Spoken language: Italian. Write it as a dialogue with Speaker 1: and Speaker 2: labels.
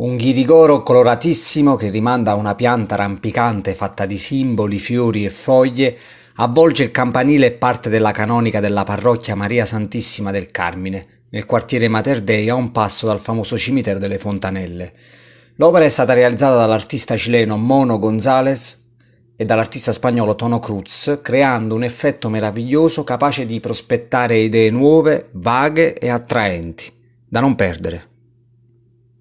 Speaker 1: Un ghirigoro coloratissimo che rimanda a una pianta rampicante fatta di simboli, fiori e foglie avvolge il campanile e parte della canonica della parrocchia Maria Santissima del Carmine, nel quartiere Mater Dei a un passo dal famoso cimitero delle Fontanelle. L'opera è stata realizzata dall'artista cileno Mono González e dall'artista spagnolo Tono Cruz, creando un effetto meraviglioso capace di prospettare idee nuove, vaghe e attraenti, da non perdere.